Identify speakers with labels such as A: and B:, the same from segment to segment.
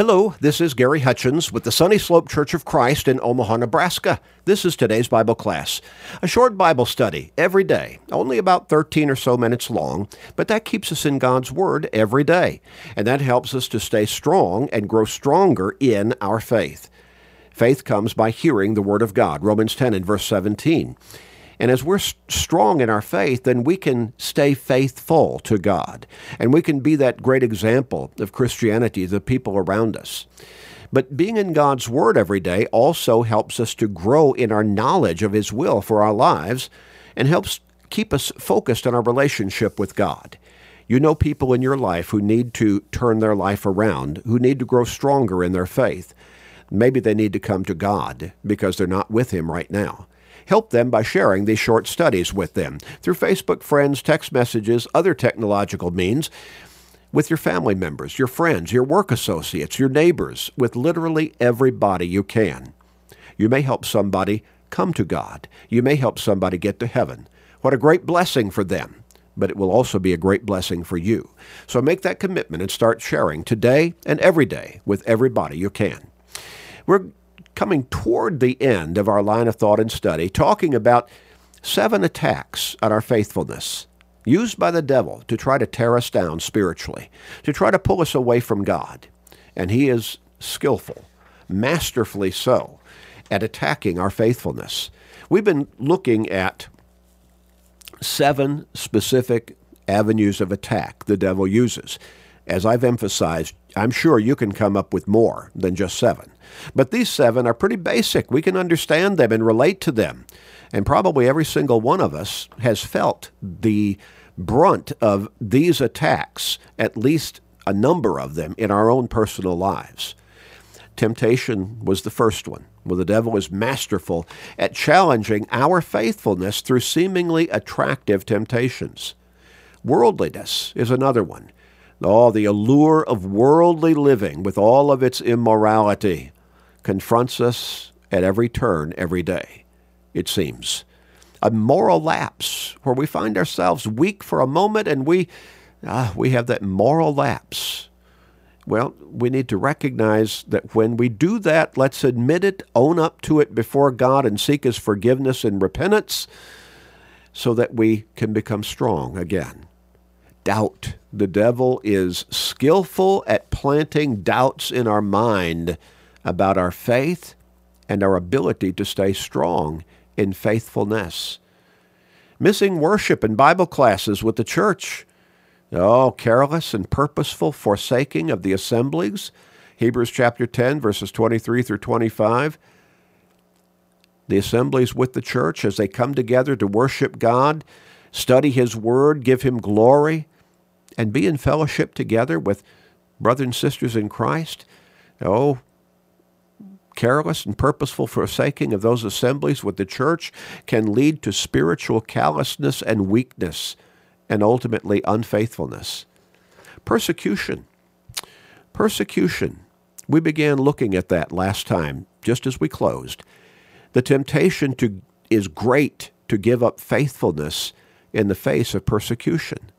A: Hello, this is Gary Hutchins with the Sunny Slope Church of Christ in Omaha, Nebraska. This is today's Bible class. A short Bible study every day, only about 13 or so minutes long, but that keeps us in God's Word every day, and that helps us to stay strong and grow stronger in our faith. Faith comes by hearing the Word of God, Romans 10 and verse 17. And as we're strong in our faith, then we can stay faithful to God. And we can be that great example of Christianity to the people around us. But being in God's Word every day also helps us to grow in our knowledge of His will for our lives and helps keep us focused on our relationship with God. You know people in your life who need to turn their life around, who need to grow stronger in their faith. Maybe they need to come to God because they're not with Him right now. Help them by sharing these short studies with them through Facebook friends, text messages, other technological means, with your family members, your friends, your work associates, your neighbors, with literally everybody you can. You may help somebody come to God. You may help somebody get to heaven. What a great blessing for them but it will also be a great blessing for you. So make that commitment and start sharing today and every day with everybody you can. We're coming toward the end of our line of thought and study, talking about seven attacks on our faithfulness used by the devil to try to tear us down spiritually, to try to pull us away from God. And he is skillful, masterfully so, at attacking our faithfulness. We've been looking at seven specific avenues of attack the devil uses. As I've emphasized, I'm sure you can come up with more than just seven. But these seven are pretty basic. We can understand them and relate to them. And probably every single one of us has felt the brunt of these attacks, at least a number of them, in our own personal lives. Temptation was the first one. Well, the devil is masterful at challenging our faithfulness through seemingly attractive temptations. Worldliness is another one. Oh, the allure of worldly living with all of its immorality confronts us at every turn, every day, it seems. A moral lapse where we find ourselves weak for a moment and we, ah, we have that moral lapse. Well, we need to recognize that when we do that, let's admit it, own up to it before God, and seek His forgiveness and repentance so that we can become strong again. Doubt. The devil is skillful at planting doubts in our mind about our faith and our ability to stay strong in faithfulness. Missing worship and Bible classes with the church. Oh, careless and purposeful forsaking of the assemblies. Hebrews chapter 10, verses 23 through 25. The assemblies with the church as they come together to worship God, study His Word, give Him glory, and be in fellowship together with brothers and sisters in Christ. Oh, careless and purposeful forsaking of those assemblies with the church can lead to spiritual callousness and weakness, and ultimately unfaithfulness. Persecution. Persecution. We began looking at that last time, just as we closed. The temptation to, is great to give up faithfulness in the face of persecution.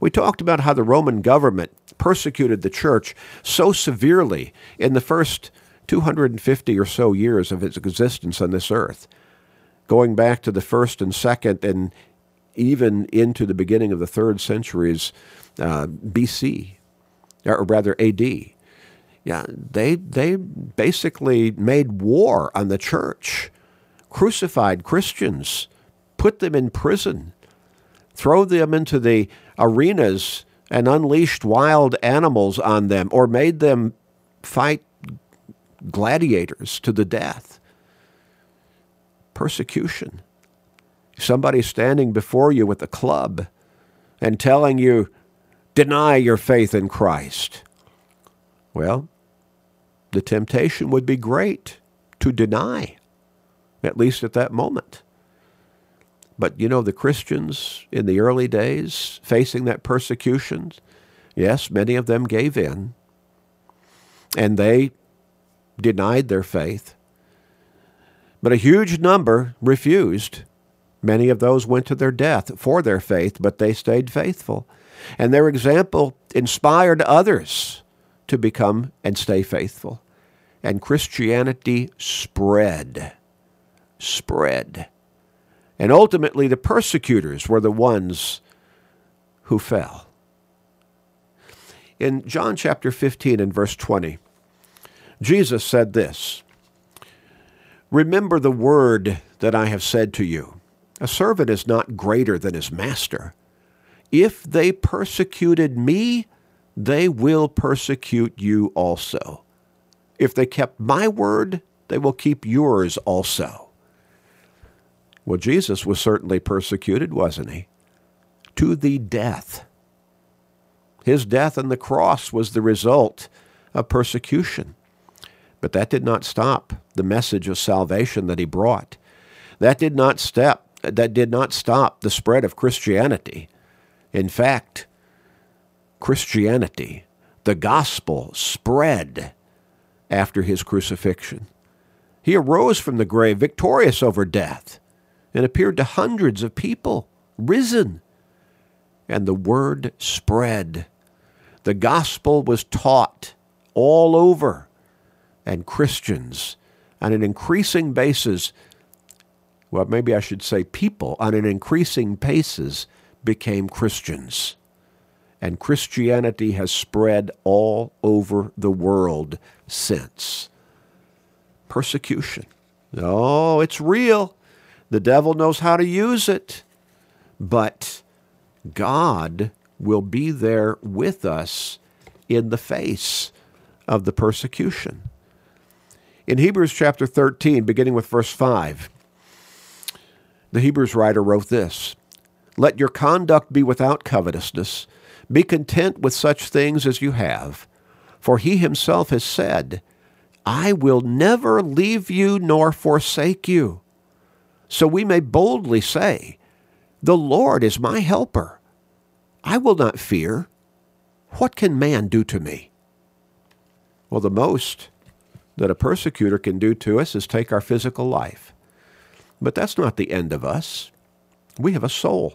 A: We talked about how the Roman government persecuted the church so severely in the first 250 or so years of its existence on this earth, going back to the first and second and even into the beginning of the third centuries uh, BC, or rather AD. Yeah, they they basically made war on the church, crucified Christians, put them in prison, throw them into the arenas and unleashed wild animals on them, or made them fight gladiators to the death. Persecution. Somebody standing before you with a club and telling you, deny your faith in Christ. Well, the temptation would be great to deny, at least at that moment. But you know, the Christians in the early days facing that persecution, yes, many of them gave in. And they denied their faith. But a huge number refused. Many of those went to their death for their faith, but they stayed faithful. And their example inspired others to become and stay faithful. And Christianity spread. Spread. And ultimately, the persecutors were the ones who fell. In John chapter 15 and verse 20, Jesus said this Remember the word that I have said to you. A servant is not greater than his master. If they persecuted me, they will persecute you also. If they kept my word, they will keep yours also. Well, Jesus was certainly persecuted, wasn't he? To the death. His death on the cross was the result of persecution. But that did not stop the message of salvation that he brought. That did not step that did not stop the spread of Christianity. In fact, Christianity, the gospel, spread after his crucifixion. He arose from the grave victorious over death and appeared to hundreds of people, risen. And the word spread. The gospel was taught all over, and Christians, on an increasing basis, well, maybe I should say people, on an increasing basis, became Christians. And Christianity has spread all over the world since. Persecution. Oh, it's real. The devil knows how to use it. But God will be there with us in the face of the persecution. In Hebrews chapter 13, beginning with verse 5, the Hebrews writer wrote this Let your conduct be without covetousness. Be content with such things as you have. For he himself has said, I will never leave you nor forsake you. So we may boldly say, The Lord is my helper. I will not fear. What can man do to me? Well, the most that a persecutor can do to us is take our physical life. But that's not the end of us. We have a soul.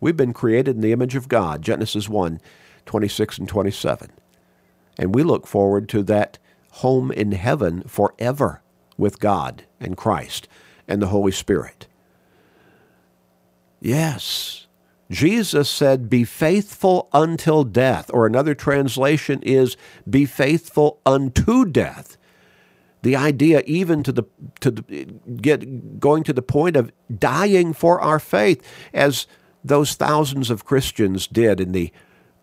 A: We've been created in the image of God, Genesis 1 26 and 27. And we look forward to that home in heaven forever with God and Christ and the Holy Spirit. Yes, Jesus said, Be faithful until death, or another translation is, Be faithful unto death. The idea, even to the to the, get going to the point of dying for our faith, as those thousands of Christians did in the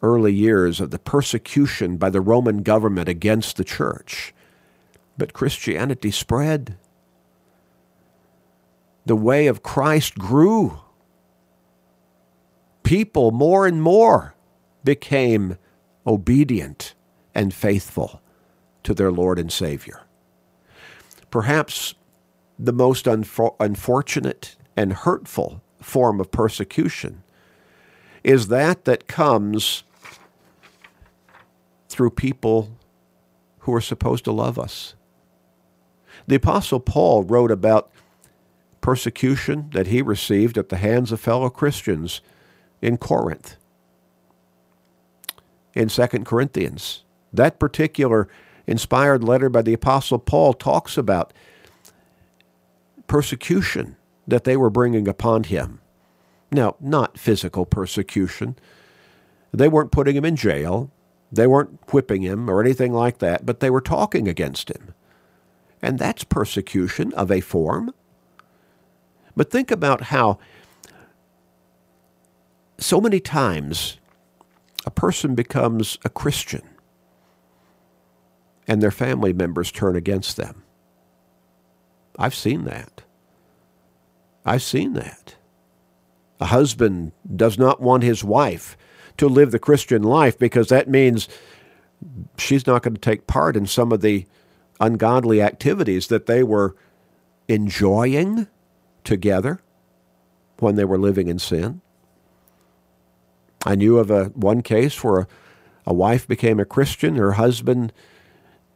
A: early years of the persecution by the Roman government against the church. But Christianity spread. The way of Christ grew. People more and more became obedient and faithful to their Lord and Savior. Perhaps the most unfor- unfortunate and hurtful form of persecution is that that comes through people who are supposed to love us. The Apostle Paul wrote about persecution that he received at the hands of fellow Christians in Corinth. In 2 Corinthians, that particular inspired letter by the Apostle Paul talks about persecution that they were bringing upon him. Now, not physical persecution. They weren't putting him in jail. They weren't whipping him or anything like that, but they were talking against him. And that's persecution of a form. But think about how so many times a person becomes a Christian and their family members turn against them. I've seen that. I've seen that. A husband does not want his wife to live the Christian life because that means she's not going to take part in some of the ungodly activities that they were enjoying together when they were living in sin. I knew of a one case where a, a wife became a Christian, her husband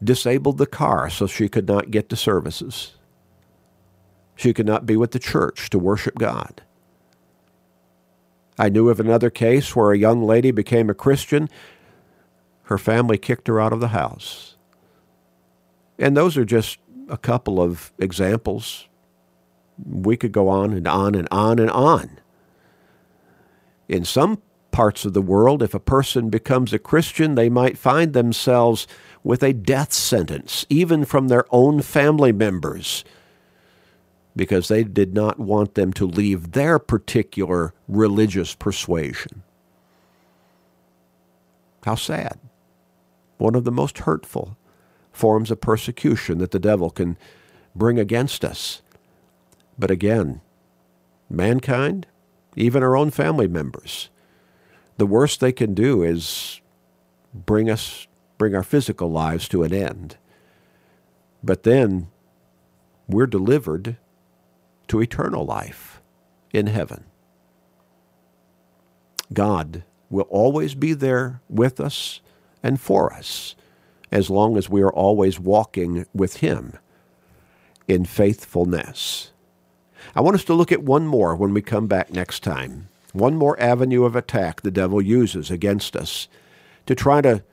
A: disabled the car so she could not get to services. She could not be with the church to worship God. I knew of another case where a young lady became a Christian. Her her family kicked her out of the house. And those are just a couple of examples. We could go on and on and on and on. In some parts of the world, if a person becomes a Christian, they might find themselves with a death sentence, even from their own family members, because they did not want them to leave their particular religious persuasion. How sad. One of the most hurtful forms of persecution that the devil can bring against us. But again, mankind, even our own family members, the worst they can do is bring us bring our physical lives to an end. But then we're delivered to eternal life in heaven. God will always be there with us and for us as long as we are always walking with Him in faithfulness. I want us to look at one more when we come back next time. One more avenue of attack the devil uses against us to try to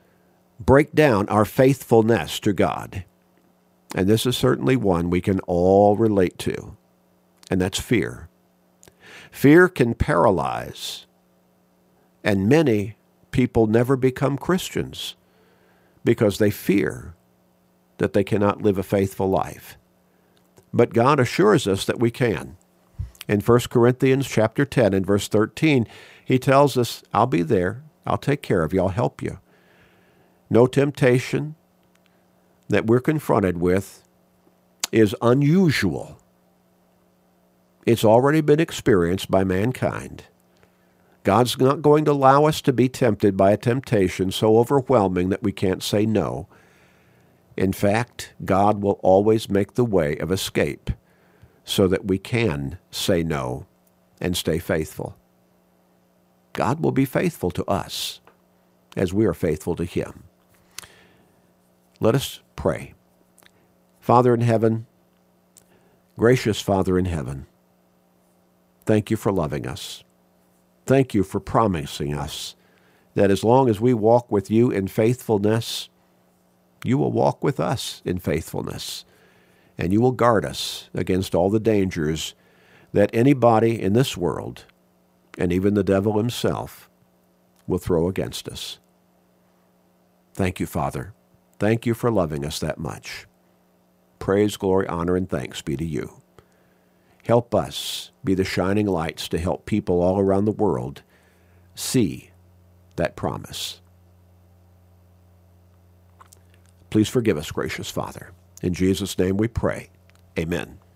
A: break down our faithfulness to God. And this is certainly one we can all relate to, and that's fear. Fear can paralyze, and many people never become Christians because they fear that they cannot live a faithful life. But God assures us that we can. In 1 Corinthians chapter 10 and verse 13, he tells us, I'll be there. I'll take care of you. I'll help you. No temptation that we're confronted with is unusual. It's already been experienced by mankind. God's not going to allow us to be tempted by a temptation so overwhelming that we can't say no. In fact, God will always make the way of escape so that we can say no and stay faithful. God will be faithful to us as we are faithful to Him. Let us pray. Father in heaven, gracious Father in heaven, thank you for loving us. Thank you for promising us that as long as we walk with you in faithfulness, you will walk with us in faithfulness, and you will guard us against all the dangers that anybody in this world, and even the devil himself, will throw against us. Thank you, Father. Thank you for loving us that much. Praise, glory, honor, and thanks be to you. Help us be the shining lights to help people all around the world see that promise. Please forgive us, gracious Father. In Jesus' name we pray. Amen.